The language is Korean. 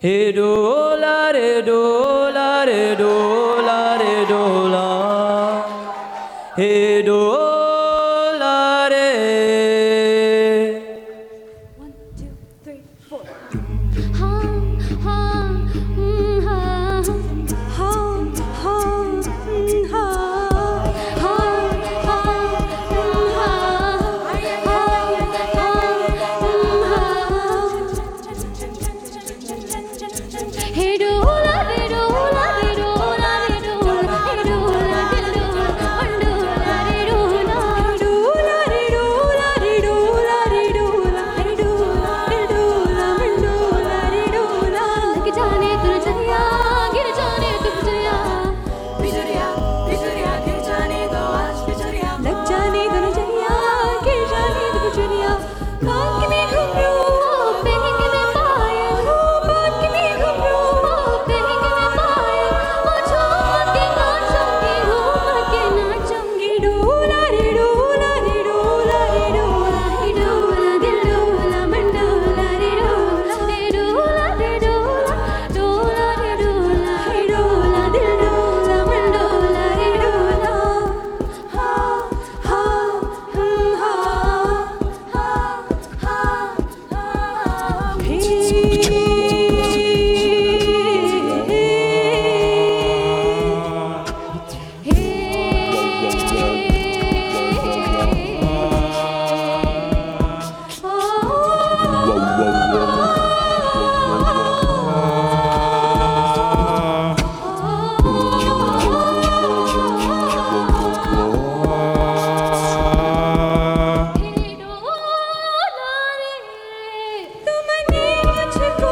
Hey, do la re do la re do la re do la. He do 그 전에도 아주 그 전에도 się